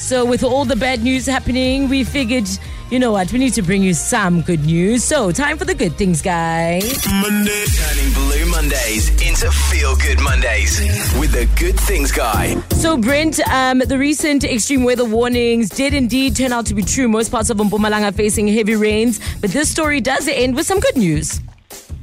So, with all the bad news happening, we figured, you know what, we need to bring you some good news. So, time for the good things, guys. Monday. Turning Blue Mondays into Feel Good Mondays with the Good Things Guy. So, Brent, um, the recent extreme weather warnings did indeed turn out to be true. Most parts of Mpumalanga facing heavy rains, but this story does end with some good news.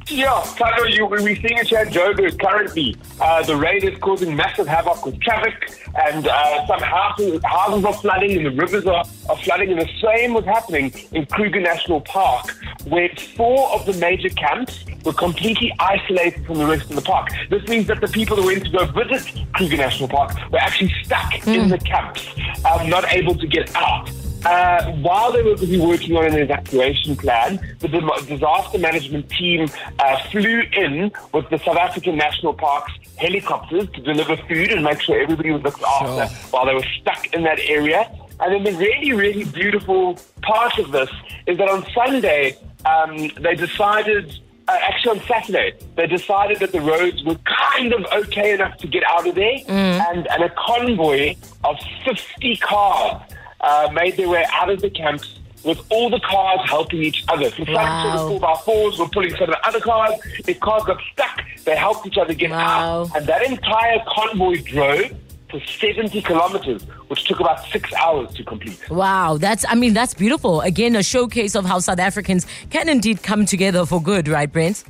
Yeah, Tato, you, we're seeing in Joburg currently. Uh, the rain is causing massive havoc with traffic, and uh, some houses, houses are flooding, and the rivers are, are flooding. And the same was happening in Kruger National Park, where four of the major camps were completely isolated from the rest of the park. This means that the people who went to go visit Kruger National Park were actually stuck in the camps, um, not able to get out. Uh, while they were busy working on an evacuation plan, the disaster management team uh, flew in with the South African National Park's helicopters to deliver food and make sure everybody was looked after while they were stuck in that area. And then the really, really beautiful part of this is that on Sunday, um, they decided uh, actually on Saturday, they decided that the roads were kind of okay enough to get out of there, and, and a convoy of 50 cars uh, made their way out of the camps with all the cars helping each other. So some sort of 4x4s were pulling some of the other cars. If cars got stuck, they helped each other get Wow. out. And that entire convoy drove for 70 kilometers, which took about six hours to complete. Wow, that's, I mean, that's beautiful. Again, a showcase of how South Africans can indeed come together for good, right, Brent?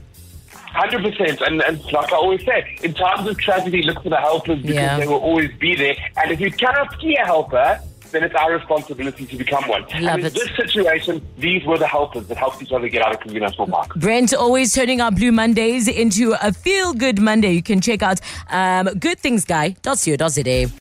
Hundred percent, and and like I always say, in times of tragedy, look for the helpers because Yeah. they will always be there. And if you cannot see a helper, then it's our responsibility to become one. Love and in it. this situation, these were the helpers that helped each other get out of National Park. Brent always turning our Blue Mondays into a feel good Monday. You can check out um, goodthingsguy.co.za.